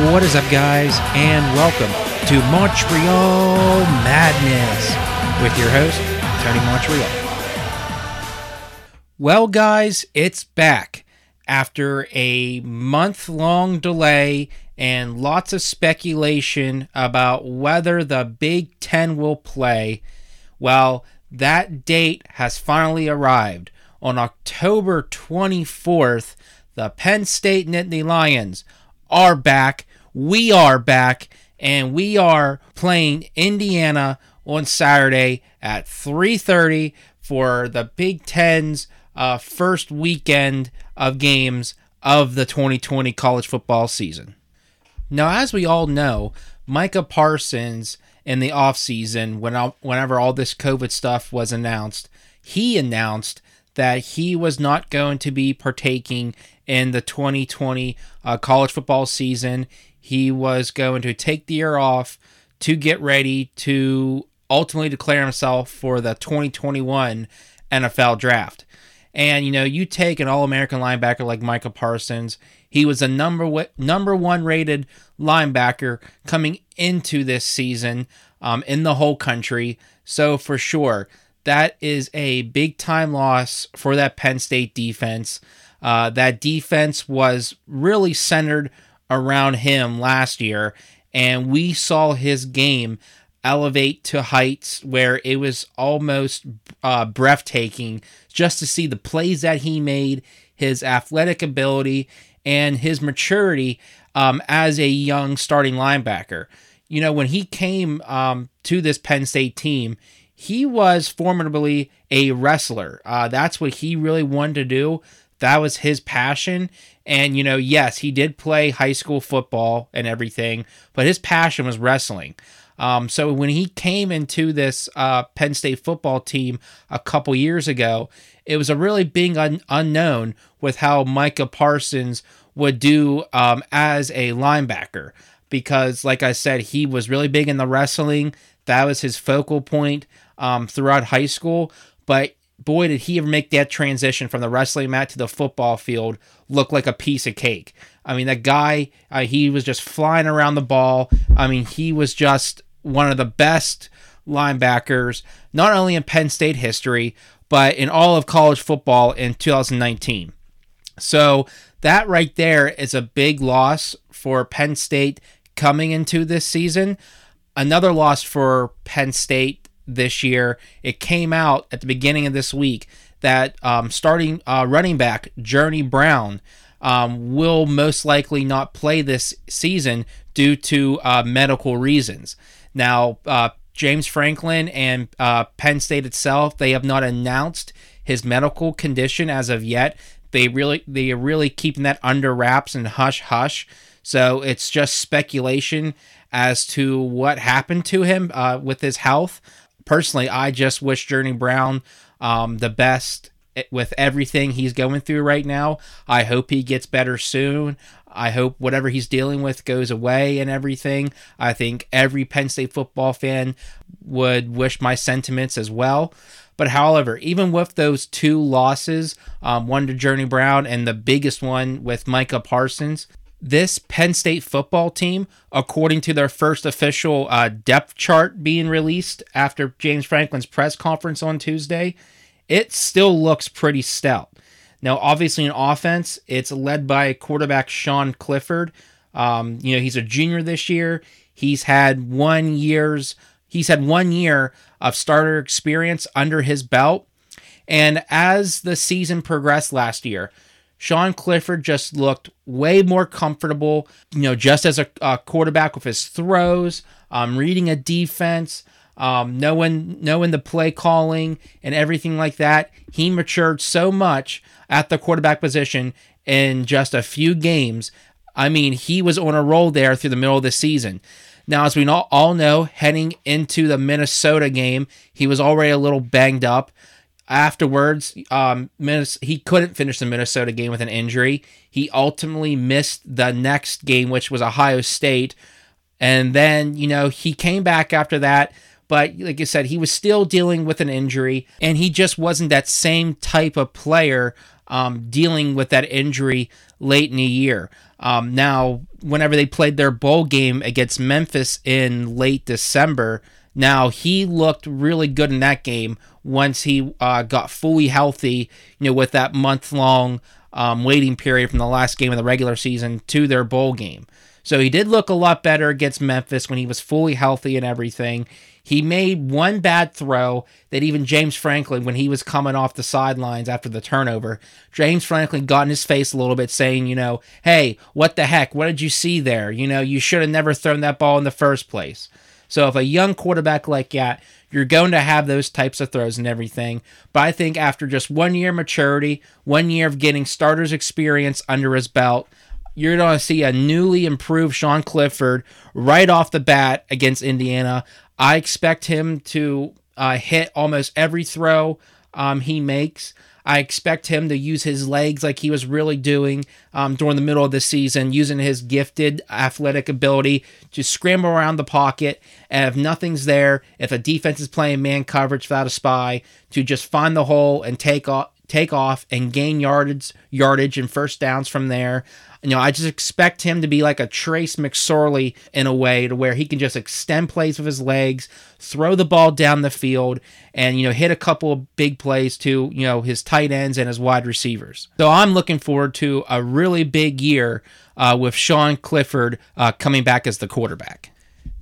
What is up, guys, and welcome to Montreal Madness with your host, Tony Montreal. Well, guys, it's back after a month long delay and lots of speculation about whether the Big Ten will play. Well, that date has finally arrived. On October 24th, the Penn State Nittany Lions are back. We are back, and we are playing Indiana on Saturday at 3:30 for the Big Ten's uh, first weekend of games of the 2020 college football season. Now, as we all know, Micah Parsons in the offseason, when whenever all this COVID stuff was announced, he announced that he was not going to be partaking in the 2020 uh, college football season. He was going to take the year off to get ready to ultimately declare himself for the 2021 NFL draft. And you know, you take an All-American linebacker like Micah Parsons. He was a number number one rated linebacker coming into this season um, in the whole country. So for sure, that is a big time loss for that Penn State defense. Uh, that defense was really centered around him last year, and we saw his game elevate to heights where it was almost uh, breathtaking just to see the plays that he made, his athletic ability, and his maturity um, as a young starting linebacker. You know, when he came um, to this Penn State team, he was formidably a wrestler. Uh, that's what he really wanted to do. That was his passion. And, you know, yes, he did play high school football and everything, but his passion was wrestling. Um, so when he came into this uh, Penn State football team a couple years ago, it was a really big un- unknown with how Micah Parsons would do um, as a linebacker. Because, like I said, he was really big in the wrestling. That was his focal point um, throughout high school. But boy, did he ever make that transition from the wrestling mat to the football field look like a piece of cake. I mean, that guy, uh, he was just flying around the ball. I mean, he was just one of the best linebackers, not only in Penn State history, but in all of college football in 2019. So, that right there is a big loss for Penn State coming into this season. Another loss for Penn State this year. It came out at the beginning of this week that um, starting uh, running back Journey Brown um, will most likely not play this season due to uh, medical reasons. Now, uh, James Franklin and uh, Penn State itself, they have not announced his medical condition as of yet. They really, they are really keeping that under wraps and hush hush. So it's just speculation as to what happened to him uh, with his health personally, I just wish Journey Brown um, the best with everything he's going through right now. I hope he gets better soon. I hope whatever he's dealing with goes away and everything. I think every Penn State football fan would wish my sentiments as well. But however, even with those two losses, um, one to Journey Brown and the biggest one with Micah Parsons, this Penn State football team, according to their first official uh, depth chart being released after James Franklin's press conference on Tuesday, it still looks pretty stout. Now, obviously, in offense, it's led by quarterback Sean Clifford. Um, you know, he's a junior this year. He's had one year's he's had one year of starter experience under his belt. And as the season progressed last year, Sean Clifford just looked way more comfortable, you know, just as a, a quarterback with his throws, um, reading a defense, um, knowing knowing the play calling and everything like that. He matured so much at the quarterback position in just a few games. I mean, he was on a roll there through the middle of the season. Now, as we all know, heading into the Minnesota game, he was already a little banged up. Afterwards, um, he couldn't finish the Minnesota game with an injury. He ultimately missed the next game, which was Ohio State. And then, you know, he came back after that, But like I said, he was still dealing with an injury, and he just wasn't that same type of player um, dealing with that injury late in the year. Um, now, whenever they played their bowl game against Memphis in late December, now he looked really good in that game once he uh, got fully healthy, you know, with that month long um, waiting period from the last game of the regular season to their bowl game. So he did look a lot better against Memphis when he was fully healthy and everything. He made one bad throw that even James Franklin, when he was coming off the sidelines after the turnover, James Franklin got in his face a little bit saying, you know, hey, what the heck? What did you see there? You know, you should have never thrown that ball in the first place. So if a young quarterback like that, you're going to have those types of throws and everything. But I think after just one year maturity, one year of getting starters experience under his belt, you're going to see a newly improved Sean Clifford right off the bat against Indiana. I expect him to uh, hit almost every throw um, he makes. I expect him to use his legs like he was really doing um, during the middle of the season, using his gifted athletic ability to scramble around the pocket. And if nothing's there, if a defense is playing man coverage without a spy, to just find the hole and take off, take off and gain yardage, yardage and first downs from there. You know, I just expect him to be like a Trace McSorley in a way to where he can just extend plays with his legs, throw the ball down the field, and, you know, hit a couple of big plays to, you know, his tight ends and his wide receivers. So I'm looking forward to a really big year uh, with Sean Clifford uh, coming back as the quarterback.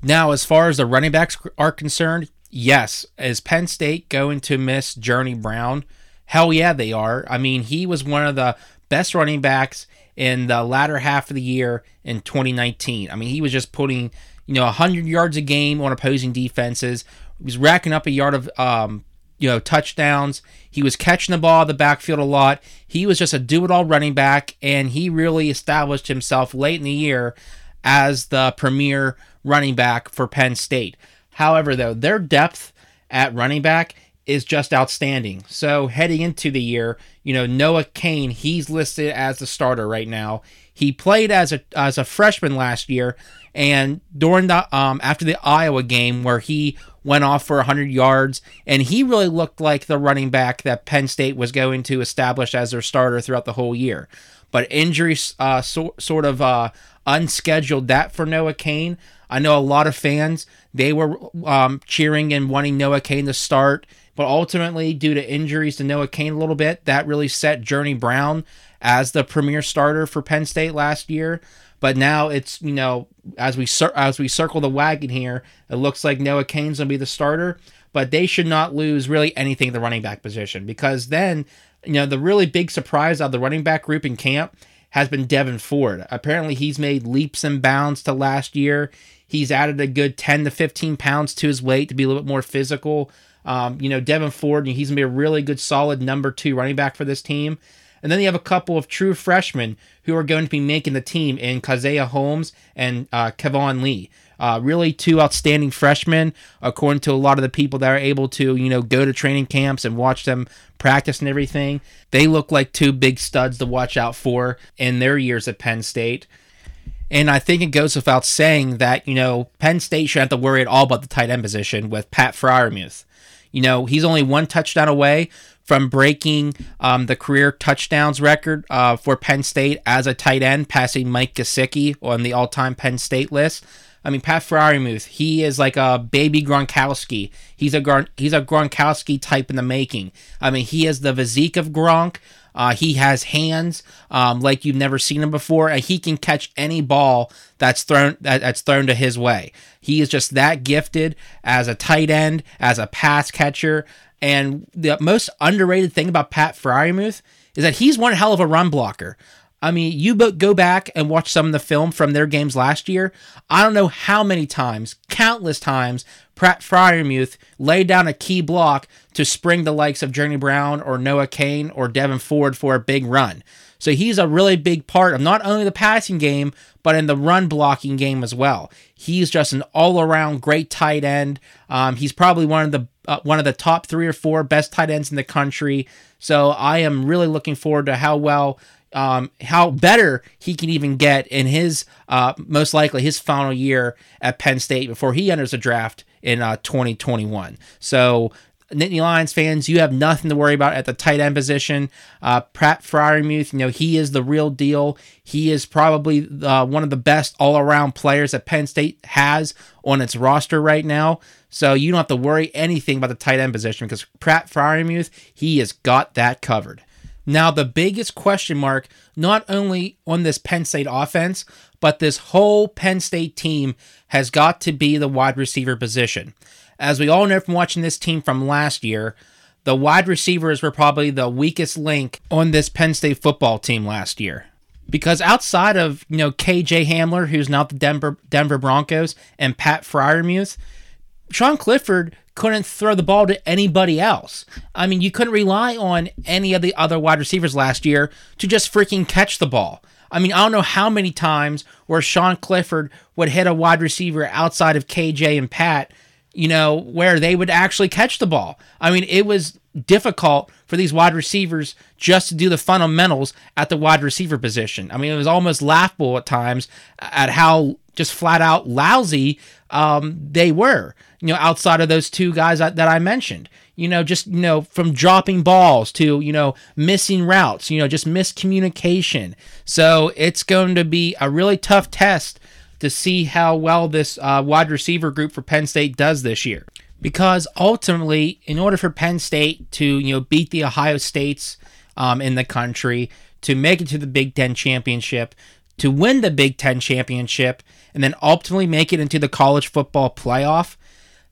Now, as far as the running backs are concerned, yes, is Penn State going to miss Journey Brown? Hell yeah, they are. I mean, he was one of the best running backs in the latter half of the year in 2019. I mean, he was just putting, you know, 100 yards a game on opposing defenses. He was racking up a yard of, um, you know, touchdowns. He was catching the ball in the backfield a lot. He was just a do it all running back, and he really established himself late in the year as the premier running back for Penn State. However, though, their depth at running back is just outstanding. So heading into the year, you know, Noah Cain, he's listed as the starter right now. He played as a as a freshman last year, and during the um after the Iowa game where he went off for 100 yards, and he really looked like the running back that Penn State was going to establish as their starter throughout the whole year. But injuries uh, so, sort of uh, unscheduled that for Noah Cain. I know a lot of fans they were um, cheering and wanting Noah Cain to start but ultimately, due to injuries to Noah Cain a little bit, that really set Journey Brown as the premier starter for Penn State last year. But now it's you know as we as we circle the wagon here, it looks like Noah Cain's gonna be the starter. But they should not lose really anything at the running back position because then you know the really big surprise of the running back group in camp has been Devin Ford. Apparently, he's made leaps and bounds to last year. He's added a good 10 to 15 pounds to his weight to be a little bit more physical. Um, you know, Devin Ford, he's going to be a really good, solid number two running back for this team. And then you have a couple of true freshmen who are going to be making the team in Caziah Holmes and uh, Keyvone Lee. Uh, really, two outstanding freshmen, according to a lot of the people that are able to, you know, go to training camps and watch them practice and everything. They look like two big studs to watch out for in their years at Penn State. And I think it goes without saying that, you know, Penn State shouldn't have to worry at all about the tight end position with Pat Freiermuth. You know, he's only one touchdown away from breaking um, the career touchdowns record uh, for Penn State as a tight end, passing Mike Gesicki on the all-time Penn State list. I mean, Pat Freiermuth, he is like a baby Gronkowski. He's a Gron- he's a Gronkowski type in the making. I mean, he has the physique of Gronk. Uh, he has hands um, like you've never seen him before, and he can catch any ball that's thrown that, that's thrown to his way. He is just that gifted as a tight end, as a pass catcher, and the most underrated thing about Pat Freiermuth is that he's one hell of a run blocker. I mean, you go back and watch some of the film from their games last year. I don't know how many times, countless times, Pratt Freiermuth laid down a key block to spring the likes of Journey Brown or Noah Cain or Devin Ford for a big run. So he's a really big part of not only the passing game, but in the run blocking game as well. He's just an all around great tight end. Um, he's probably one of the uh, one of the top three or four best tight ends in the country. So I am really looking forward to how well um, how better he can even get in his uh, most likely his final year at Penn State before he enters the draft in uh, 2021. So Nittany Lions fans, you have nothing to worry about at the tight end position. Uh, Pratt Freiermuth, you know, he is the real deal. He is probably uh, one of the best all around players that Penn State has on its roster right now. So you don't have to worry anything about the tight end position because Pratt Freiermuth, he has got that covered. Now, the biggest question mark, not only on this Penn State offense, but this whole Penn State team has got to be the wide receiver position. As we all know from watching this team from last year, the wide receivers were probably the weakest link on this Penn State football team last year. Because outside of, you know, KJ Hamler, who's now the Denver Denver Broncos, and Pat Freiermuth, Sean Clifford couldn't throw the ball to anybody else. I mean, you couldn't rely on any of the other wide receivers last year to just freaking catch the ball. I mean, I don't know how many times where Sean Clifford would hit a wide receiver outside of KJ and Pat, you know, where they would actually catch the ball. I mean, it was difficult for these wide receivers just to do the fundamentals at the wide receiver position. I mean, it was almost laughable at times at how just flat out lousy um, they were you know, outside of those two guys that, that I mentioned. You know, just, you know, from dropping balls to, you know, missing routes, you know, just miscommunication. So it's going to be a really tough test to see how well this uh, wide receiver group for Penn State does this year. Because ultimately, in order for Penn State to, you know, beat the Ohio States um, in the country, to make it to the Big Ten championship, to win the Big Ten championship, and then ultimately make it into the college football playoff,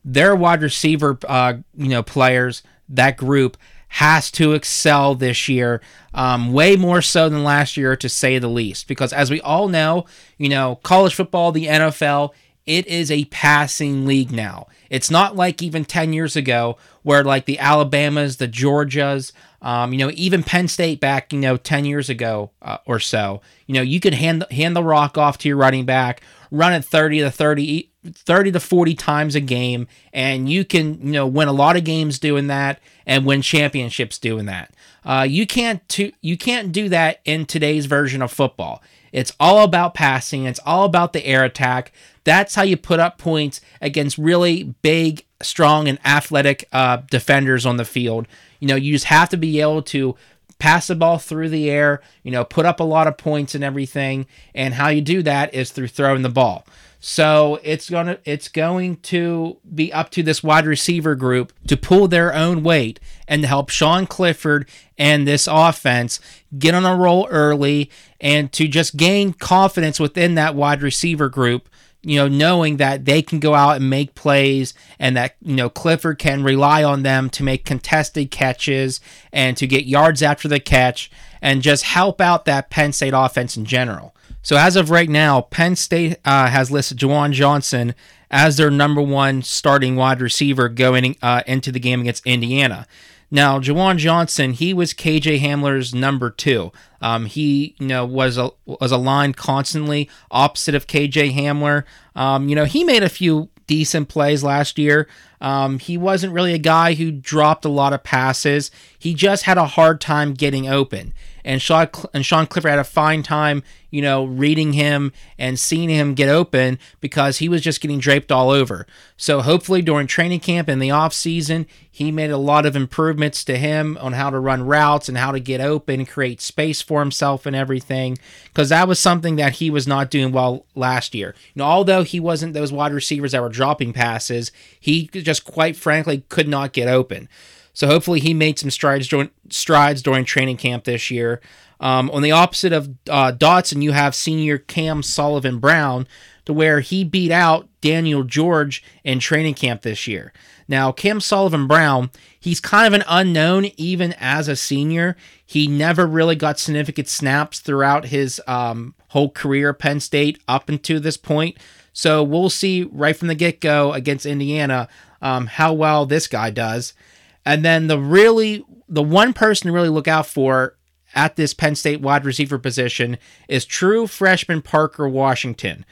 their wide receiver, uh, you know, players, that group has to excel this year, um, way more so than last year, to say the least. Because as we all know, you know, college football, the NFL, it is a passing league now. It's not like even 10 years ago where like the Alabamas, the Georgias, um, you know, even Penn State back, you know, 10 years ago uh, or so, you know, you could hand, hand the rock off to your running back, run it 30 to 30, 30 to 40 times a game and you can you know win a lot of games doing that and win championships doing that. Uh, you can't to, you can't do that in today's version of football. It's all about passing. It's all about the air attack. That's how you put up points against really big strong and athletic uh, defenders on the field. You know you just have to be able to pass the ball through the air you know put up a lot of points and everything. And how you do that is through throwing the ball so it's gonna it's going to be up to this wide receiver group to pull their own weight and to help Sean Clifford and this offense get on a roll early and to just gain confidence within that wide receiver group you know, knowing that they can go out and make plays and that, you know, Clifford can rely on them to make contested catches and to get yards after the catch and just help out that Penn State offense in general. So as of right now, Penn State uh, has listed Juwan Johnson as their number one starting wide receiver going uh, into the game against Indiana. Now, Juwan Johnson, he was KJ Hamler's number two. Um, he, you know, was a, was aligned constantly opposite of KJ Hamler. Um, you know, he made a few decent plays last year. Um, he wasn't really a guy who dropped a lot of passes. He just had a hard time getting open and Sean and Sean Clifford had a fine time, you know, reading him and seeing him get open because he was just getting draped all over. So hopefully during training camp and the off season, he made a lot of improvements to him on how to run routes and how to get open, create space for himself and everything. Because that was something that he was not doing well last year. You know, although he wasn't those wide receivers that were dropping passes, he just quite frankly could not get open. So hopefully he made some strides during, strides during training camp this year. Um, on the opposite of uh, Dotson, you have senior Cam Sullivan Brown, to where he beat out Daniel George in training camp this year. Now, Cam Sullivan Brown, he's kind of an unknown even as a senior. He never really got significant snaps throughout his um, whole career at Penn State up until this point. So we'll see right from the get go against Indiana um, how well this guy does. And then the really the one person to really look out for at this Penn State wide receiver position is true freshman Parker Washington.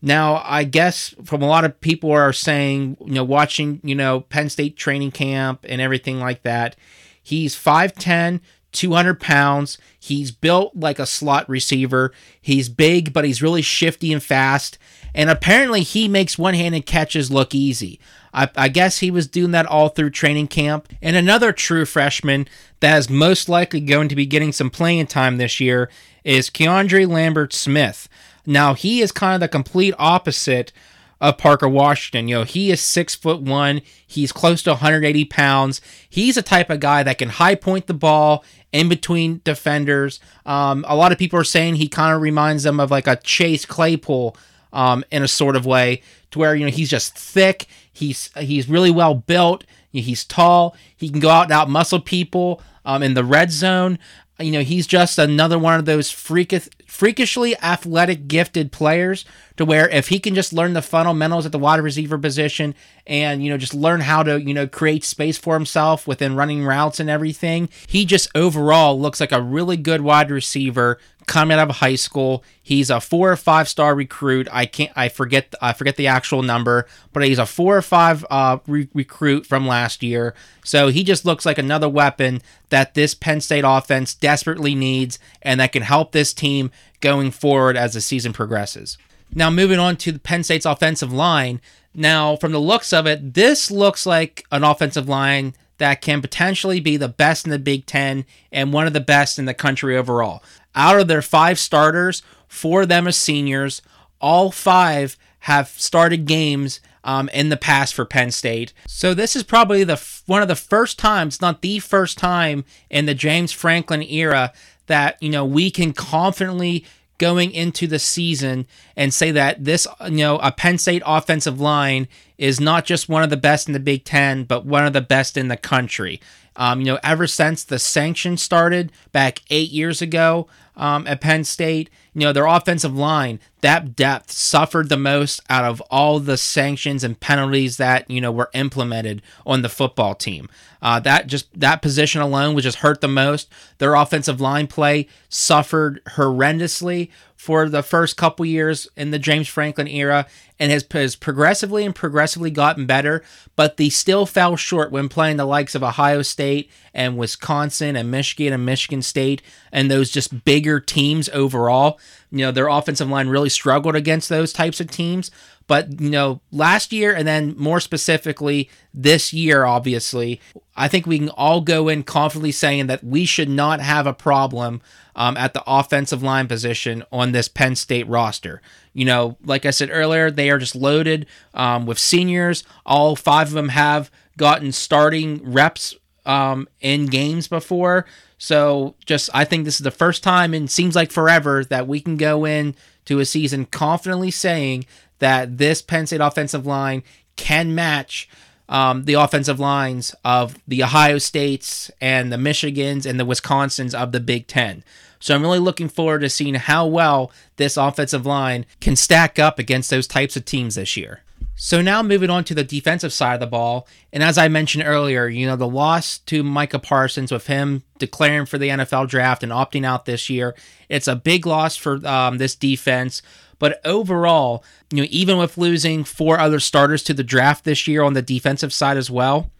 Now, I guess from a lot of people are saying, you know, watching, you know, Penn State training camp and everything like that, he's 5'10, 200 pounds. He's built like a slot receiver. He's big, but he's really shifty and fast. And apparently, he makes one handed catches look easy. I, I, guess he was doing that all through training camp. And another true freshman that is most likely going to be getting some playing time this year is Keandre Lambert Smith. Now, he is kind of the complete opposite of Parker Washington. You know, he is six foot one. He's close to 180 pounds. He's a type of guy that can high point the ball in between defenders. Um, a lot of people are saying he kind of reminds them of like a Chase Claypool um, in a sort of way, to where you know he's just thick. He's he's really well built. He's tall. He can go out and out muscle people um, in the red zone you know, he's just another one of those freakish, freakishly athletic, gifted players to where if he can just learn the fundamentals at the wide receiver position and, you know, just learn how to, you know, create space for himself within running routes and everything, he just overall looks like a really good wide receiver coming out of high school. He's a four or five star recruit. I can't, I forget, I forget the actual number, but he's a four or five uh, re- recruit from last year. So he just looks like another weapon that this Penn State offense desperately needs and that can help this team going forward as the season progresses. Now, moving on to the Penn State's offensive line. Now, from the looks of it, this looks like an offensive line that can potentially be the best in the Big Ten and one of the best in the country overall. Out of their five starters, four of them are seniors. All five have started games um, in the past for Penn State. So this is probably the one of the first times, not the first time in the James Franklin era that you know we can confidently going into the season and say that this, you know, a Penn State offensive line is not just one of the best in the Big Ten, but one of the best in the country. Um, you know, ever since the sanctions started back eight years ago um, at Penn State, you know, their offensive line, that depth suffered the most out of all the sanctions and penalties that, you know, were implemented on the football team. Uh, that just, that position alone was just hurt the most. Their offensive line play suffered horrendously for the first couple years in the James Franklin era and has, has progressively and progressively gotten better, but they still fell short when playing the likes of Ohio State and Wisconsin and Michigan and Michigan State and those just bigger teams overall. You know, their offensive line really struggled against those types of teams. But, you know, last year and then more specifically this year, obviously, I think we can all go in confidently saying that we should not have a problem um, at the offensive line position on this Penn State roster. You know, like I said earlier, they are just loaded um, with seniors. All five of them have gotten starting reps um, in games before. So just I think this is the first time and seems like forever that we can go in to a season confidently saying that this Penn State offensive line can match um, the offensive lines of the Ohio States and the Michigans and the Wisconsins of the Big Ten. So I'm really looking forward to seeing how well this offensive line can stack up against those types of teams this year. So now moving on to the defensive side of the ball, and as I mentioned earlier, you know the loss to Micah Parsons with him declaring for the NFL draft and opting out this year, it's a big loss for um, this defense. But overall, you know, even with losing four other starters to the draft this year on the defensive side as well,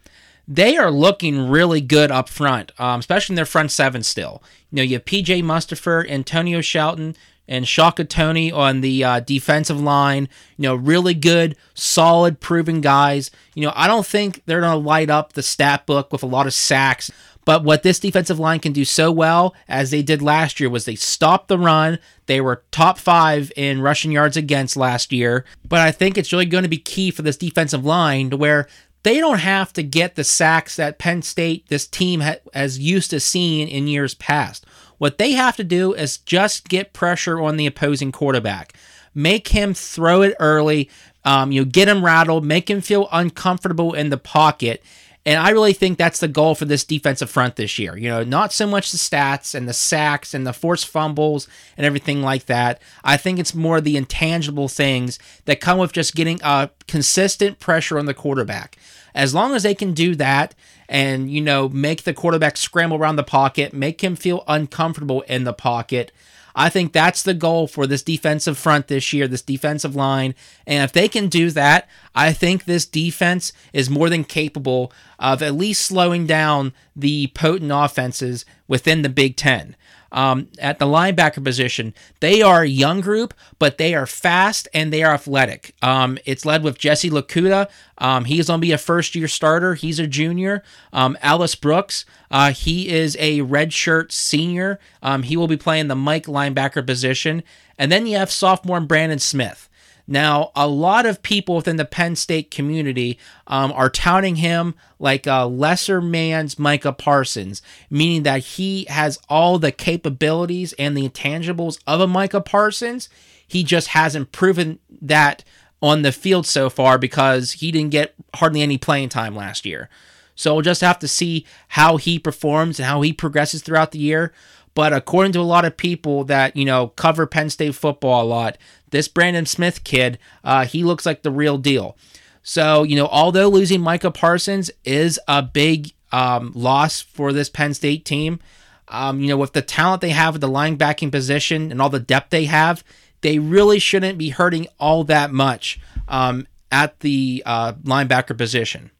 they are looking really good up front, um, especially in their front seven still. You know, you have PJ Mustipher, Antonio Shelton, and Shaka Toney on the uh, defensive line. You know, really good, solid, proven guys. You know, I don't think they're going to light up the stat book with a lot of sacks. But what this defensive line can do so well, as they did last year, was they stopped the run. They were top five in rushing yards against last year. But I think it's really going to be key for this defensive line to where they don't have to get the sacks that Penn State, this team, has used to seeing in years past. What they have to do is just get pressure on the opposing quarterback, make him throw it early, um, you know, get him rattled, make him feel uncomfortable in the pocket, and I really think that's the goal for this defensive front this year. You know, not so much the stats and the sacks and the forced fumbles and everything like that. I think it's more the intangible things that come with just getting a consistent pressure on the quarterback. As long as they can do that and, you know, make the quarterback scramble around the pocket, make him feel uncomfortable in the pocket, I think that's the goal for this defensive front this year, this defensive line. And if they can do that, I think this defense is more than capable of at least slowing down the potent offenses within the Big Ten um, at the linebacker position. They are a young group, but they are fast and they are athletic. Um, it's led with Jesse Luketa. Um, he's going to be a first year starter. He's a junior. Um, Ellis Brooks, uh, he is a redshirt senior. Um, he will be playing the Mike linebacker position. And then you have sophomore Brandon Smith. Now, a lot of people within the Penn State community um, are touting him like a lesser man's Micah Parsons, meaning that he has all the capabilities and the intangibles of a Micah Parsons. He just hasn't proven that on the field so far because he didn't get hardly any playing time last year. So we'll just have to see how he performs and how he progresses throughout the year. But according to a lot of people that, you know, cover Penn State football a lot, this Brandon Smith kid, uh, he looks like the real deal. So, you know, although losing Micah Parsons is a big um, loss for this Penn State team, um, you know, with the talent they have at the linebacking position and all the depth they have, they really shouldn't be hurting all that much um, at the uh, linebacker position.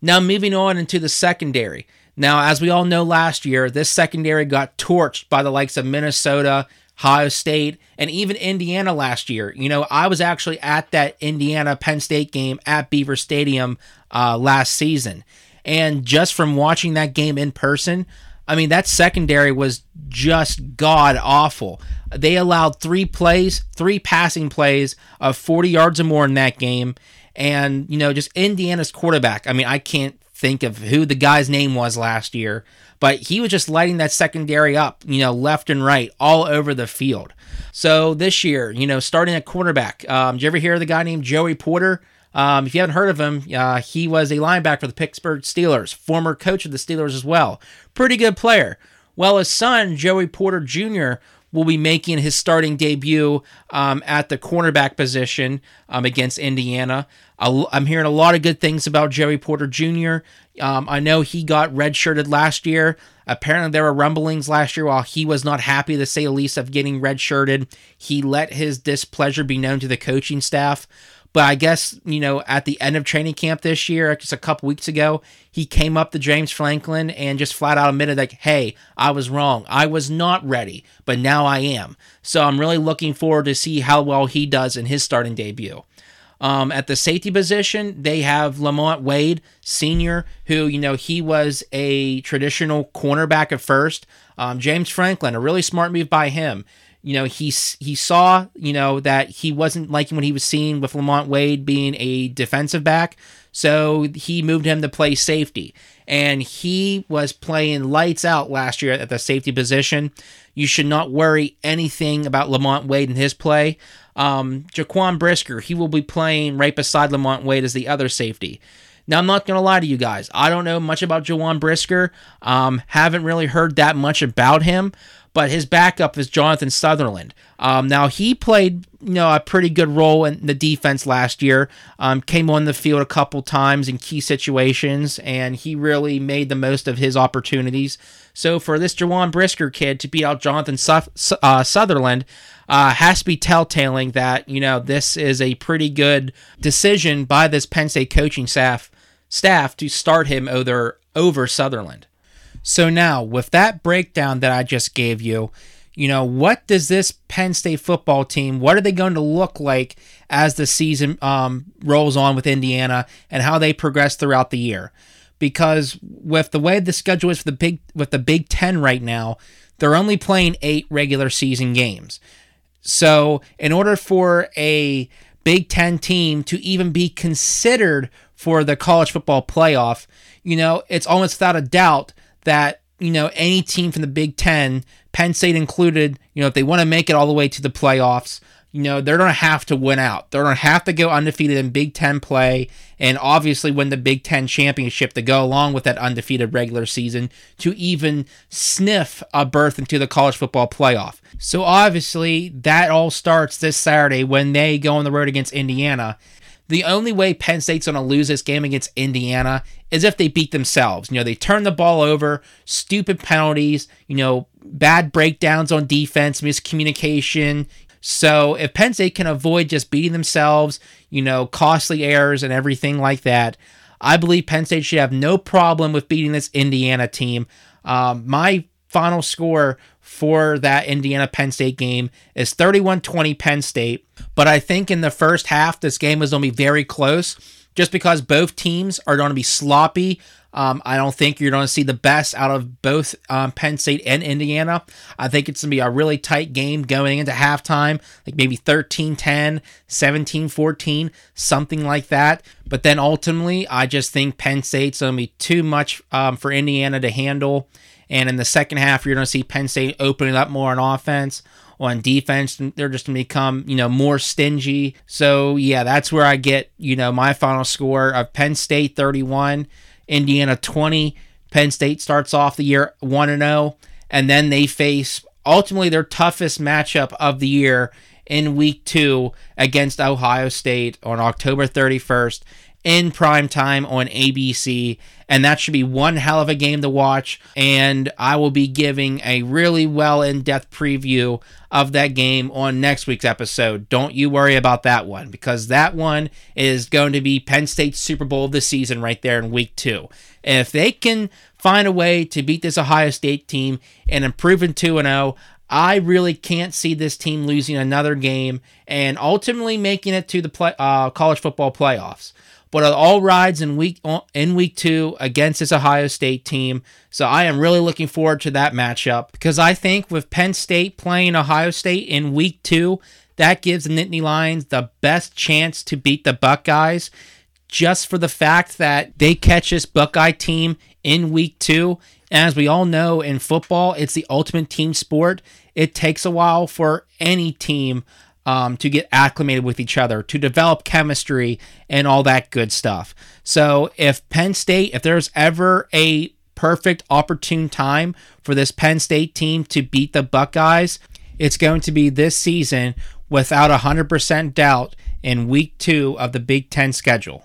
Now, moving on into the secondary. Now, as we all know last year, this secondary got torched by the likes of Minnesota, Ohio State, and even Indiana last year. You know, I was actually at that Indiana Penn State game at Beaver Stadium uh, last season. And just from watching that game in person, I mean, that secondary was just god awful. They allowed three plays, three passing plays of 40 yards or more in that game. And, you know, just Indiana's quarterback. I mean, I can't think of who the guy's name was last year, but he was just lighting that secondary up, you know, left and right, all over the field. So this year, you know, starting at quarterback, um, did you ever hear of the guy named Joey Porter? Um, if you haven't heard of him, uh, he was a linebacker for the Pittsburgh Steelers, former coach of the Steelers as well. Pretty good player. Well, his son, Joey Porter Jr., will be making his starting debut um, at the cornerback position um, against Indiana. I'm hearing a lot of good things about Joey Porter Jr. Um, I know he got redshirted last year. Apparently, there were rumblings last year while he was not happy, to say the least, of getting redshirted. He let his displeasure be known to the coaching staff. But I guess, you know, at the end of training camp this year, just a couple weeks ago, he came up to James Franklin and just flat out admitted, like, hey, I was wrong. I was not ready, but now I am. So I'm really looking forward to see how well he does in his starting debut. Um, at the safety position, they have Lamont Wade, senior, who, you know, he was a traditional cornerback at first. Um, James Franklin, a really smart move by him you know, he he saw, you know, that he wasn't liking what he was seeing with Lamont Wade being a defensive back, so he moved him to play safety. And he was playing lights out last year at the safety position. You should not worry anything about Lamont Wade and his play. Um, Jaquan Brisker, he will be playing right beside Lamont Wade as the other safety. Now, I'm not going to lie to you guys. I don't know much about Jaquan Brisker. Um, haven't really heard that much about him but his backup is Jonathan Sutherland. Um, now he played, you know, a pretty good role in the defense last year. Um, came on the field a couple times in key situations, and he really made the most of his opportunities. So for this Jaquan Brisker kid to beat out Jonathan Su- uh, Sutherland. Uh, has to be telltaling that you know this is a pretty good decision by this Penn State coaching staff staff to start him over over Sutherland. So now, with that breakdown that I just gave you, you know, what does this Penn State football team, what are they going to look like as the season um, rolls on with Indiana and how they progress throughout the year? Because with the way the schedule is for the big with the Big Ten right now, they're only playing eight regular season games. So, in order for a Big Ten team to even be considered for the college football playoff, you know, it's almost without a doubt that you know any team from the Big Ten, Penn State included, you know, if they want to make it all the way to the playoffs, you know, they're going to have to win out. They're going to have to go undefeated in Big Ten play and obviously win the Big Ten championship to go along with that undefeated regular season to even sniff a berth into the college football playoff. So obviously, that all starts this Saturday when they go on the road against Indiana. The only way Penn State's going to lose this game against Indiana is if they beat themselves. You know, they turn the ball over, stupid penalties, you know, bad breakdowns on defense, miscommunication. So if Penn State can avoid just beating themselves, you know, costly errors and everything like that, I believe Penn State should have no problem with beating this Indiana team. Um, my final score for that Indiana Penn State game is 31 20 Penn State. But I think in the first half, this game is going to be very close just because both teams are going to be sloppy. Um, I don't think you're going to see the best out of both um, Penn State and Indiana. I think it's going to be a really tight game going into halftime, like maybe 13 10, 17 14, something like that. But then ultimately, I just think Penn State's going to be too much um, for Indiana to handle. And in the second half, you're going to see Penn State opening up more on offense. On defense, they're just going to become, you know, more stingy. So, yeah, that's where I get, you know, my final score of Penn State 31, Indiana 20. Penn State starts off the year 1 0, and then they face ultimately their toughest matchup of the year in week two against Ohio State on October 31st in prime time on ABC. And that should be one hell of a game to watch. And I will be giving a really well in depth preview of that game on next week's episode. Don't you worry about that one because that one is going to be Penn State's Super Bowl of the season right there in week two. If they can find a way to beat this Ohio State team and improve in 2 0, I really can't see this team losing another game and ultimately making it to the play, uh, college football playoffs but all rides in week uh, in week two against this Ohio State team. So I am really looking forward to that matchup because I think with Penn State playing Ohio State in week two, that gives the Nittany Lions the best chance to beat the Buckeyes. Just for the fact that they catch this Buckeye team in week two. As we all know in football, it's the ultimate team sport. It takes a while for any team um, to get acclimated with each other, to develop chemistry, and all that good stuff. So, if Penn State, if there's ever a perfect opportune time for this Penn State team to beat the Buckeyes, it's going to be this season without 100% doubt in week two of the Big Ten schedule.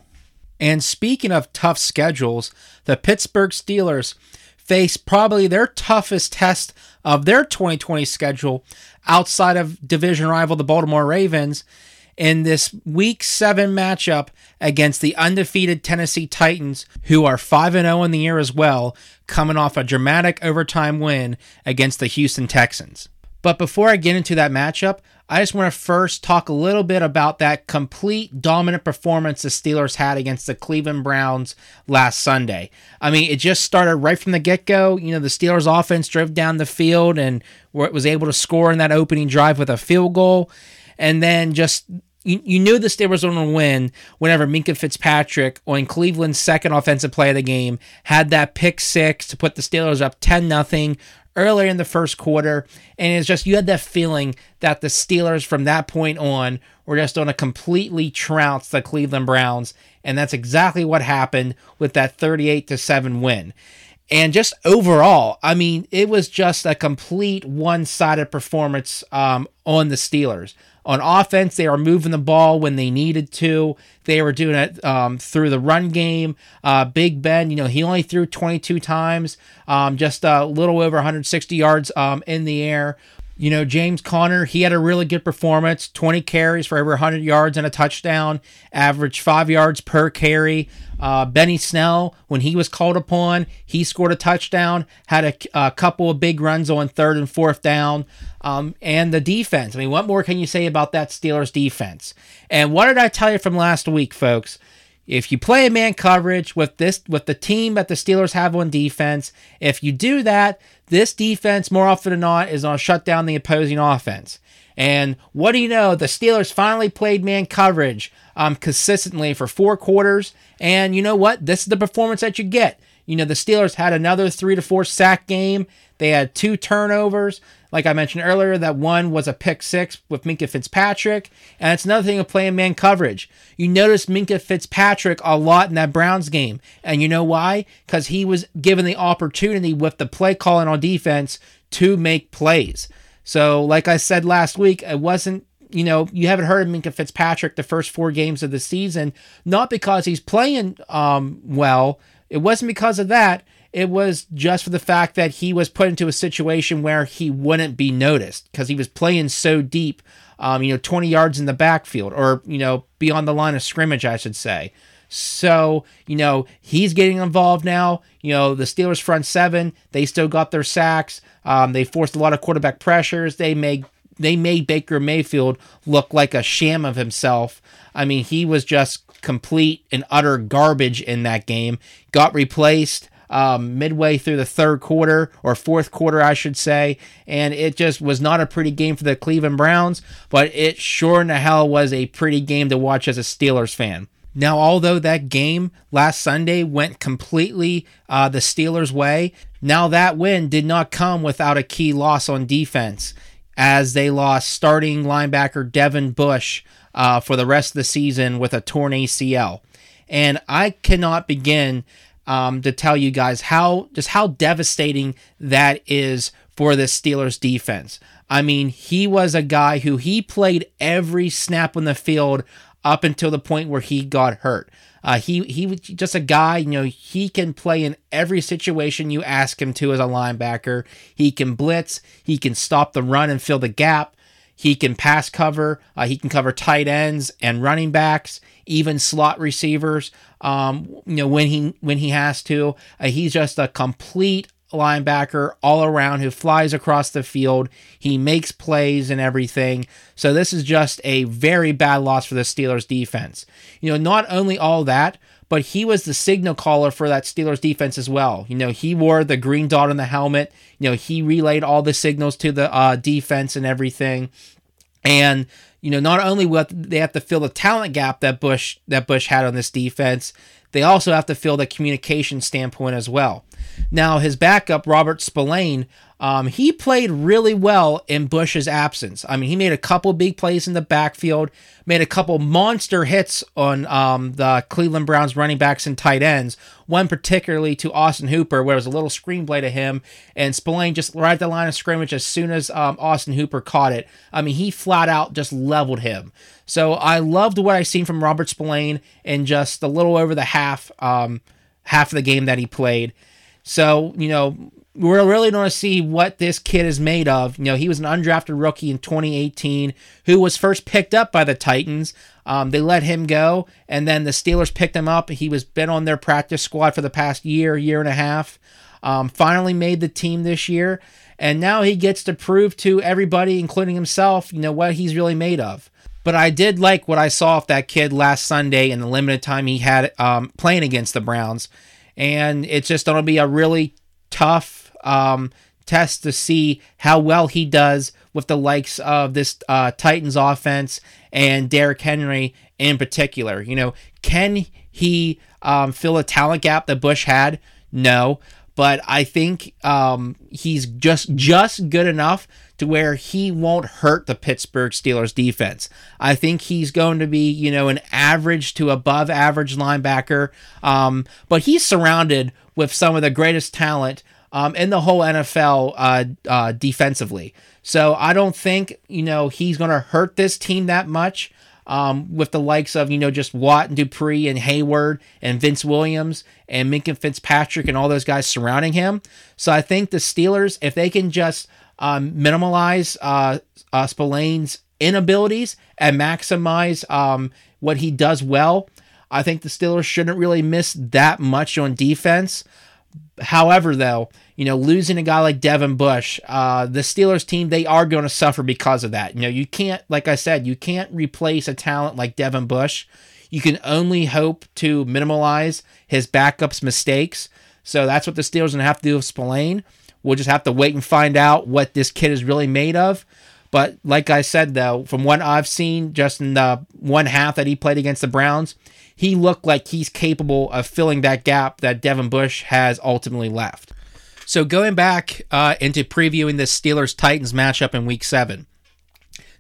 And speaking of tough schedules, the Pittsburgh Steelers face probably their toughest test of their 2020 schedule outside of division rival the Baltimore Ravens in this week 7 matchup against the undefeated Tennessee Titans who are 5 and 0 in the year as well coming off a dramatic overtime win against the Houston Texans. But before I get into that matchup, I just want to first talk a little bit about that complete dominant performance the Steelers had against the Cleveland Browns last Sunday. I mean, it just started right from the get go. You know, the Steelers offense drove down the field and was able to score in that opening drive with a field goal. And then just you, you knew the Steelers were going to win whenever Minkah Fitzpatrick, on Cleveland's second offensive play of the game, had that pick six to put the Steelers up 10 0 earlier in the first quarter. And it's just, you had that feeling that the Steelers from that point on were just on a completely trounce the Cleveland Browns. And that's exactly what happened with that 38 to 7 win. And just overall, I mean, it was just a complete one sided performance um, on the Steelers. On offense, they were moving the ball when they needed to. They were doing it um, through the run game. Uh, Big Ben, you know, he only threw 22 times, um, just a little over 160 yards um, in the air. You know, James Conner, he had a really good performance 20 carries for over 100 yards and a touchdown, average five yards per carry. Uh, Benny Snell, when he was called upon, he scored a touchdown, had a, a couple of big runs on third and fourth down. Um, and the defense. I mean, what more can you say about that Steelers defense? And what did I tell you from last week, folks? If you play man coverage with this with the team that the Steelers have on defense, if you do that, this defense more often than not is going to shut down the opposing offense. And what do you know? The Steelers finally played man coverage um, consistently for four quarters. And you know what? This is the performance that you get. You know, the Steelers had another three to four sack game. They had two turnovers. Like I mentioned earlier, that one was a pick six with Minkah Fitzpatrick. And it's another thing of playing man coverage. You notice Minkah Fitzpatrick a lot in that Browns game. And you know why? Because he was given the opportunity with the play calling on defense to make plays. So, like I said last week, it wasn't you know, you haven't heard of Minkah Fitzpatrick the first four games of the season, not because he's playing um, well. It wasn't because of that. it was just for the fact that he was put into a situation where he wouldn't be noticed because he was playing so deep, um, you know, 20 yards in the backfield or, you know, beyond the line of scrimmage, I should say. So, you know, he's getting involved now. You know, the Steelers front seven, they still got their sacks. Um, they forced a lot of quarterback pressures. They made they made Baker Mayfield look like a sham of himself. I mean, he was just complete and utter garbage in that game. Got replaced um, midway through the third quarter or fourth quarter, I should say, and it just was not a pretty game for the Cleveland Browns. But it sure in the hell was a pretty game to watch as a Steelers fan. Now, although that game last Sunday went completely uh, the Steelers' way, now that win did not come without a key loss on defense as they lost starting linebacker Devin Bush uh, for the rest of the season with a torn ACL. And I cannot begin um, to tell you guys how just how devastating that is for the Steelers defense. I mean, he was a guy who he played every snap on the field up until the point where he got hurt. Uh, he he was just a guy, you know, he can play in every situation you ask him to as a linebacker. He can blitz, he can stop the run and fill the gap. He can pass cover. Uh, he can cover tight ends and running backs, even slot receivers. Um, you know when he when he has to. Uh, he's just a complete linebacker all around who flies across the field. He makes plays and everything. So this is just a very bad loss for the Steelers defense. You know, not only all that, but he was the signal caller for that Steelers defense as well. You know, he wore the green dot on the helmet. You know, he relayed all the signals to the uh, defense and everything. And you know, not only will they have to fill the talent gap that Bush that Bush had on this defense, they also have to fill the communication standpoint as well. Now, his backup, Robert Spillane, um, he played really well in Bush's absence. I mean, he made a couple big plays in the backfield, made a couple monster hits on um, the Cleveland Browns running backs and tight ends. One particularly to Austin Hooper, where it was a little screen play to him, and Spillane just right at the line of scrimmage as soon as um, Austin Hooper caught it. I mean, he flat out just leveled him. So I loved what I seen from Robert Spillane in just a little over the half, um, half of the game that he played. So, you know, we're really going to see what this kid is made of. You know, he was an undrafted rookie in 2018 who was first picked up by the Titans. Um, they let him go, and then the Steelers picked him up. He was been on their practice squad for the past year, year and a half. Um, finally made the team this year, and now he gets to prove to everybody, including himself, you know what he's really made of. But I did like what I saw of that kid last Sunday in the limited time he had um, playing against the Browns and it's just going to be a really tough um, test to see how well he does with the likes of this uh, Titans offense and Derrick Henry in particular. You know, can he um, fill a talent gap that Bush had? No, but I think um, he's just just good enough to where he won't hurt the Pittsburgh Steelers defense. I think he's going to be, you know, an average to above average linebacker. Um, but he's surrounded with some of the greatest talent um, in the whole NFL uh, uh, defensively. So I don't think, you know, he's going to hurt this team that much. Um, with the likes of, you know, just Watt and Dupree and Heyward and Vince Williams and Minkah Fitzpatrick and all those guys surrounding him. So I think the Steelers, if they can just um, minimize uh, uh, Spillane's inabilities and maximize um, what he does well. I think the Steelers shouldn't really miss that much on defense. However, though, you know, losing a guy like Devin Bush, uh, the Steelers team, they are going to suffer because of that. You know, you can't, like I said, you can't replace a talent like Devin Bush. You can only hope to minimize his backup's mistakes. So that's what the Steelers are going to have to do with Spillane. We'll just have to wait and find out what this kid is really made of. But like I said, though, from what I've seen just in the one half that he played against the Browns, he looked like he's capable of filling that gap that Devin Bush has ultimately left. So going back uh, into previewing this Steelers Titans matchup in Week Seven.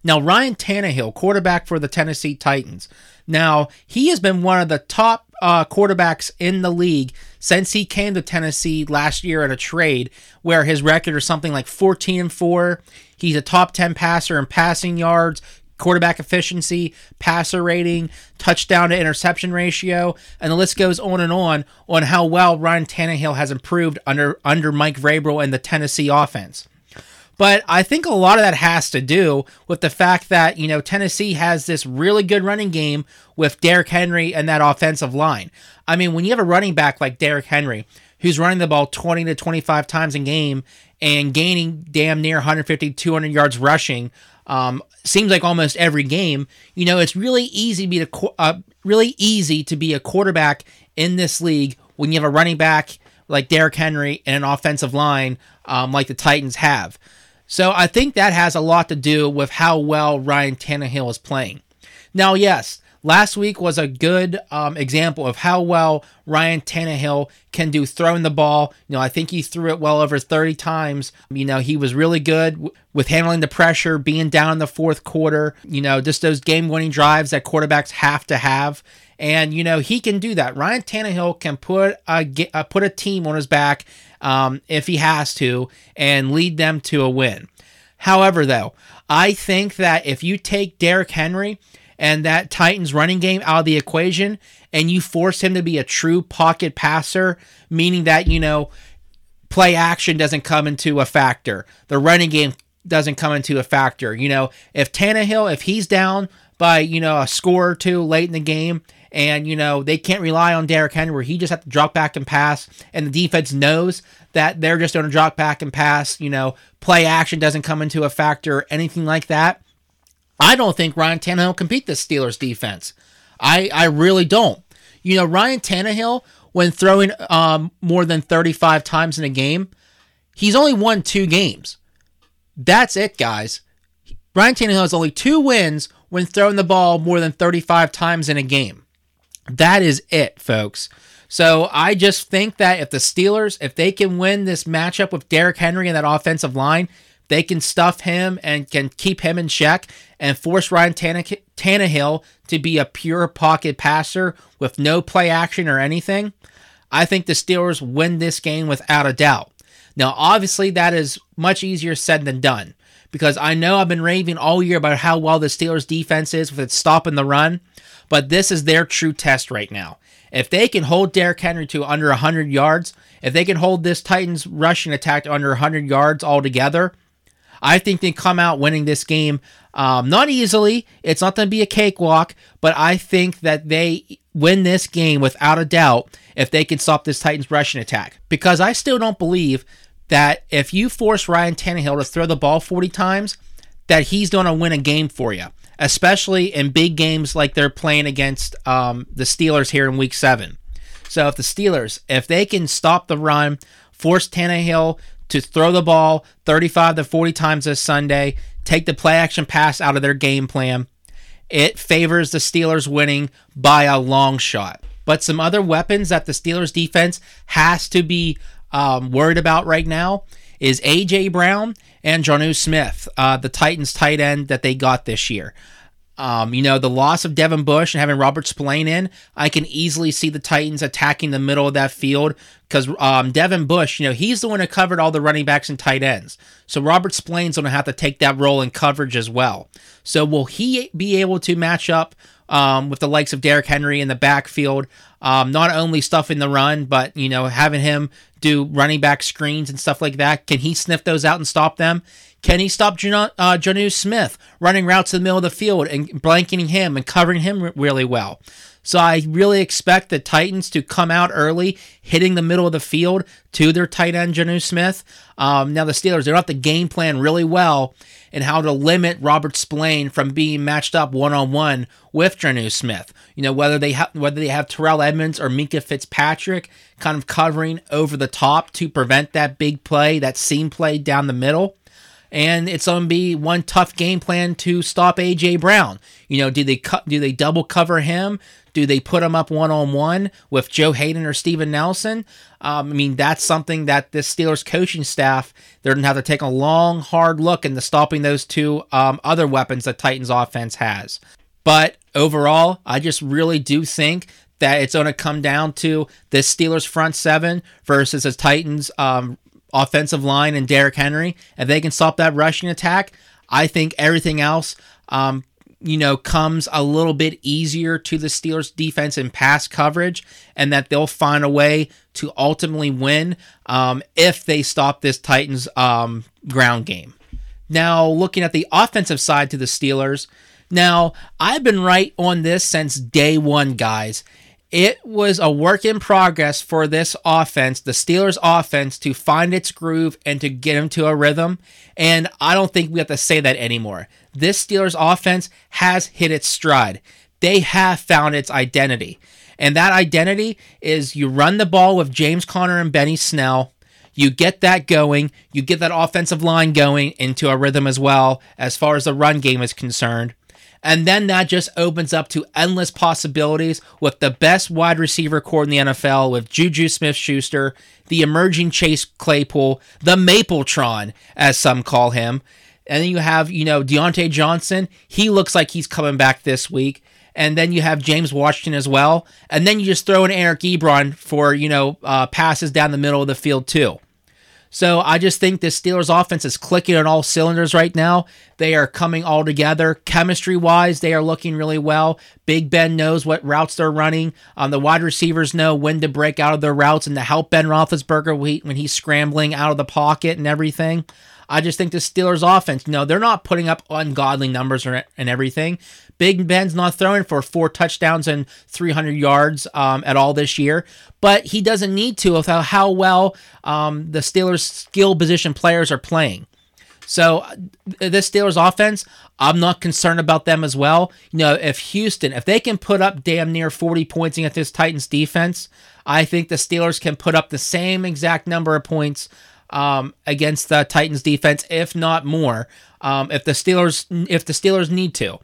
Now Ryan Tannehill, quarterback for the Tennessee Titans. Now he has been one of the top uh, quarterbacks in the league since he came to Tennessee last year at a trade where his record is something like 14 and 4. He's a top 10 passer in passing yards, quarterback efficiency, passer rating, touchdown to interception ratio, and the list goes on and on on how well Ryan Tannehill has improved under under Mike Vrabel and the Tennessee offense. But I think a lot of that has to do with the fact that, you know, Tennessee has this really good running game with Derrick Henry and that offensive line. I mean, when you have a running back like Derrick Henry, who's running the ball 20 to 25 times a game and gaining damn near 150, 200 yards rushing, um, seems like almost every game. You know, it's really easy to be a, uh, really easy to be a quarterback in this league when you have a running back like Derrick Henry and an offensive line um, like the Titans have. So I think that has a lot to do with how well Ryan Tannehill is playing. Now, yes, last week was a good um, example of how well Ryan Tannehill can do throwing the ball. You know, I think he threw it well over 30 times. You know, he was really good w- with handling the pressure, being down in the fourth quarter. You know, just those game-winning drives that quarterbacks have to have. And you know he can do that. Ryan Tannehill can put a uh, put a team on his back um, if he has to and lead them to a win. However, though, I think that if you take Derrick Henry and that Titans running game out of the equation and you force him to be a true pocket passer, meaning that, you know, play action doesn't come into a factor, the running game doesn't come into a factor. You know, if Tannehill, if he's down by, you know, a score or two late in the game and you know they can't rely on Derrick Henry where he just has to drop back and pass, and the defense knows that they're just going to drop back and pass. You know, play action doesn't come into a factor, or anything like that. I don't think Ryan Tannehill can beat this Steelers defense. I I really don't. You know, Ryan Tannehill when throwing um, more than 35 times in a game, he's only won two games. That's it, guys. Ryan Tannehill has only two wins when throwing the ball more than 35 times in a game. That is it, folks. So I just think that if the Steelers, if they can win this matchup with Derrick Henry and that offensive line, they can stuff him and can keep him in check and force Ryan Tannehill to be a pure pocket passer with no play action or anything. I think the Steelers win this game without a doubt. Now, obviously, that is much easier said than done because I know I've been raving all year about how well the Steelers' defense is with its stopping the run. But this is their true test right now. If they can hold Derrick Henry to under 100 yards, if they can hold this Titans rushing attack to under 100 yards altogether, I think they come out winning this game. Um, not easily. It's not going to be a cakewalk, but I think that they win this game without a doubt if they can stop this Titans rushing attack. Because I still don't believe that if you force Ryan Tannehill to throw the ball 40 times, that he's going to win a game for you especially in big games like they're playing against um, the Steelers here in Week Seven. So if the Steelers, if they can stop the run, force Tannehill to throw the ball 35 to 40 times this Sunday, take the play action pass out of their game plan, it favors the Steelers winning by a long shot. But some other weapons that the Steelers defense has to be um, worried about right now is A.J. Brown and Jonnu Smith, uh, the Titans tight end that they got this year. Um, you know, the loss of Devin Bush and having Robert Spillane in, I can easily see the Titans attacking the middle of that field because um, Devin Bush, you know, he's the one who covered all the running backs and tight ends. So Robert Spillane's going to have to take that role in coverage as well. So will he be able to match up um, with the likes of Derrick Henry in the backfield? Um, not only stuffing the run, but you know, having him do running back screens and stuff like that. Can he sniff those out and stop them? Can he stop Jonnu uh, Smith running routes in the middle of the field and blanketing him and covering him really well? So I really expect the Titans to come out early, hitting the middle of the field to their tight end Jonnu Smith. Um, now the Steelers they're not the game plan really well and how to limit Robert Spillane from being matched up one on one with Jonnu Smith. You know whether they have whether they have Terrell Edmunds or Minkah Fitzpatrick kind of covering over the top to prevent that big play, that seam play down the middle and it's going to be one tough game plan to stop AJ Brown. You know, do they cut? Do they double cover him? Do they put him up one on one with Joe Haden or Steven Nelson? Um, I mean, that's something that the Steelers coaching staff they're to have to take a long, hard look into stopping those two um, other weapons that Titans offense has. But overall, I just really do think that it's going to come down to the Steelers front seven versus the Titans um, offensive line and Derrick Henry, if they can stop that rushing attack, I think everything else um, you know, comes a little bit easier to the Steelers defense in pass coverage and that they'll find a way to ultimately win um, if they stop this Titans um, ground game. Now, looking at the offensive side to the Steelers, now I've been right on this since day one, guys. It was a work in progress for this offense, the Steelers' offense, to find its groove and to get into a rhythm. And I don't think we have to say that anymore. This Steelers' offense has hit its stride. They have found its identity. And that identity is you run the ball with James Conner and Benny Snell. You get that going. You get that offensive line going into a rhythm as well, as far as the run game is concerned. And then that just opens up to endless possibilities with the best wide receiver core in the NFL with Juju Smith Schuster, the emerging Chase Claypool, the Mapletron, as some call him. And then you have, you know, Diontae Johnson. He looks like he's coming back this week. And then you have James Washington as well. And then you just throw in Eric Ebron for, you know, uh, passes down the middle of the field, too. So I just think the Steelers offense is clicking on all cylinders right now. They are coming all together. Chemistry wise, they are looking really well. Big Ben knows what routes they're running. Um, the wide receivers know when to break out of their routes and to help Ben Roethlisberger when he's scrambling out of the pocket and everything. I just think the Steelers offense, you know, they're not putting up ungodly numbers and everything. Big Ben's not throwing for four touchdowns and 300 yards um, at all this year, but he doesn't need to without how well um, the Steelers' skill position players are playing. So uh, this Steelers offense, I'm not concerned about them as well. You know, if Houston, if they can put up damn near 40 points against this Titans defense, I think the Steelers can put up the same exact number of points um, against the Titans defense, if not more. Um, if the Steelers if the Steelers need to,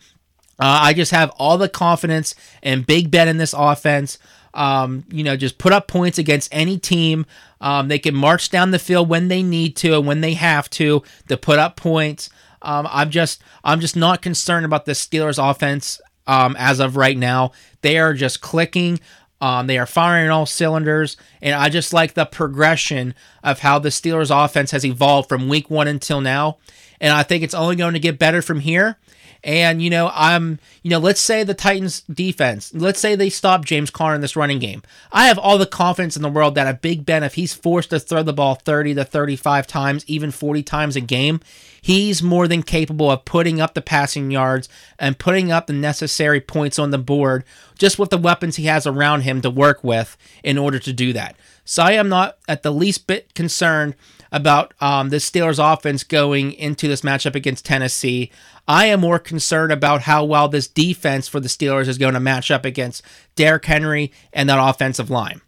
uh, I just have all the confidence and Big Ben in this offense. Um, you know, just put up points against any team. Um, they can march down the field when they need to and when they have to to put up points. Um, I'm just I'm just not concerned about the Steelers offense um, as of right now. They are just clicking. Um, they are firing all cylinders, and I just like the progression of how the Steelers' offense has evolved from week one until now. And I think it's only going to get better from here. And, you know, I'm, you know, let's say the Titans defense, let's say they stop James Conner in this running game. I have all the confidence in the world that a Big Ben, if he's forced to throw the ball 30 to 35 times, even 40 times a game, he's more than capable of putting up the passing yards and putting up the necessary points on the board just with the weapons he has around him to work with in order to do that. So I am not at the least bit concerned about um, the Steelers offense going into this matchup against Tennessee. I am more concerned about how well this defense for the Steelers is going to match up against Derrick Henry and that offensive line.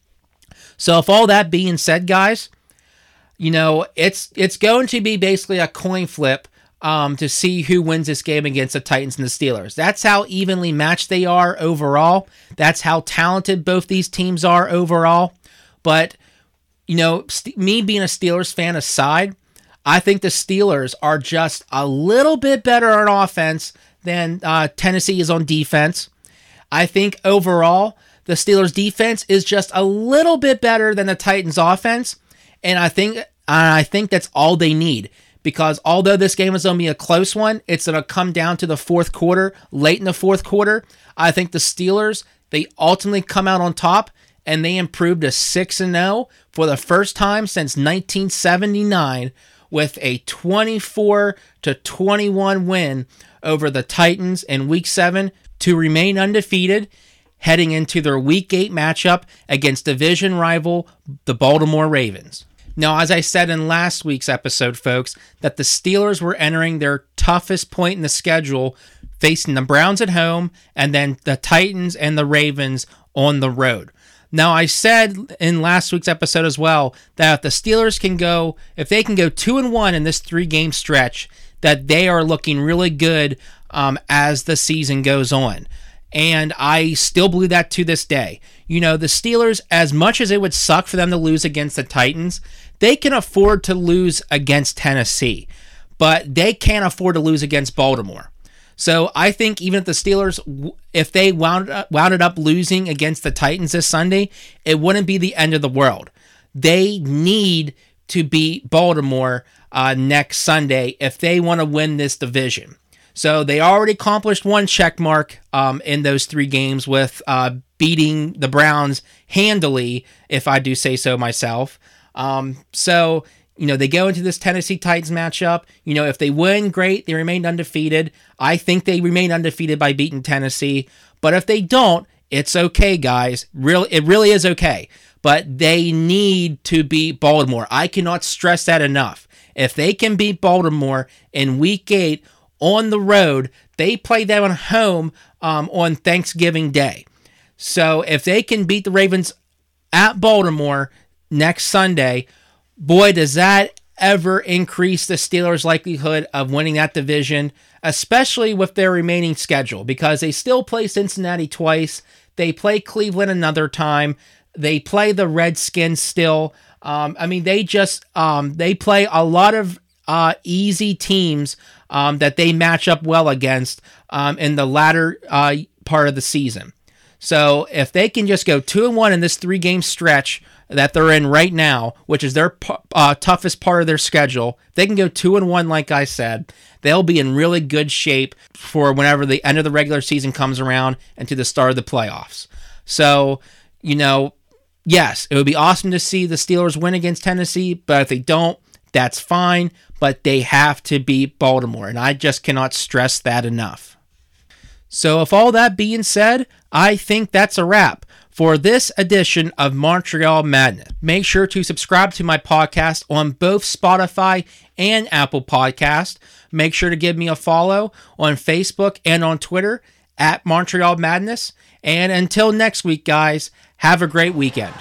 So, if all that being said, guys, you know it's it's going to be basically a coin flip um, to see who wins this game against the Titans and the Steelers. That's how evenly matched they are overall. That's how talented both these teams are overall. But you know, st- me being a Steelers fan aside, I think the Steelers are just a little bit better on offense than uh, Tennessee is on defense. I think overall, the Steelers' defense is just a little bit better than the Titans' offense, and I think I think that's all they need. Because although this game is be a close one, it's going to come down to the fourth quarter, late in the fourth quarter. I think the Steelers they ultimately come out on top and they improved to 6 and 0 for the first time since 1979 with a 24 to 21 win over the Titans in week 7 to remain undefeated heading into their week 8 matchup against division rival the Baltimore Ravens. Now, as I said in last week's episode, folks, that the Steelers were entering their toughest point in the schedule, facing the Browns at home and then the Titans and the Ravens on the road. Now, I said in last week's episode as well that if the Steelers can go, if they can go two and one in this three game stretch, that they are looking really good um, as the season goes on. And I still believe that to this day. You know, the Steelers, as much as it would suck for them to lose against the Titans, they can afford to lose against Tennessee, but they can't afford to lose against Baltimore. So I think even if the Steelers, if they wound up, wound up losing against the Titans this Sunday, it wouldn't be the end of the world. They need to beat Baltimore uh, next Sunday if they want to win this division. So they already accomplished one check mark um, in those three games with uh, beating the Browns handily, if I do say so myself. Um, so you know, they go into this Tennessee Titans matchup. You know, if they win, great. They remain undefeated. I think they remain undefeated by beating Tennessee. But if they don't, it's okay, guys. Real, it really is okay. But they need to beat Baltimore. I cannot stress that enough. If they can beat Baltimore in Week Eight on the road, they play them at home um, on Thanksgiving Day. So if they can beat the Ravens at Baltimore next Sunday, boy, does that ever increase the Steelers' likelihood of winning that division, especially with their remaining schedule, because they still play Cincinnati twice. They play Cleveland another time. They play the Redskins still. Um, I mean, they just um, they play a lot of uh, easy teams um, that they match up well against um, in the latter uh, part of the season. So if they can just go two and one in this three game stretch that they're in right now, which is their uh, toughest part of their schedule, they can go two and one, like I said. They'll be in really good shape for whenever the end of the regular season comes around and to the start of the playoffs. So, you know, yes, it would be awesome to see the Steelers win against Tennessee, but if they don't, that's fine. But they have to beat Baltimore, and I just cannot stress that enough. So, if all that being said, I think that's a wrap for this edition of Montreal Madness. Make sure to subscribe to my podcast on both Spotify and Apple Podcast. Make sure to give me a follow on Facebook and on Twitter at Montreal Madness. And until next week, guys, have a great weekend.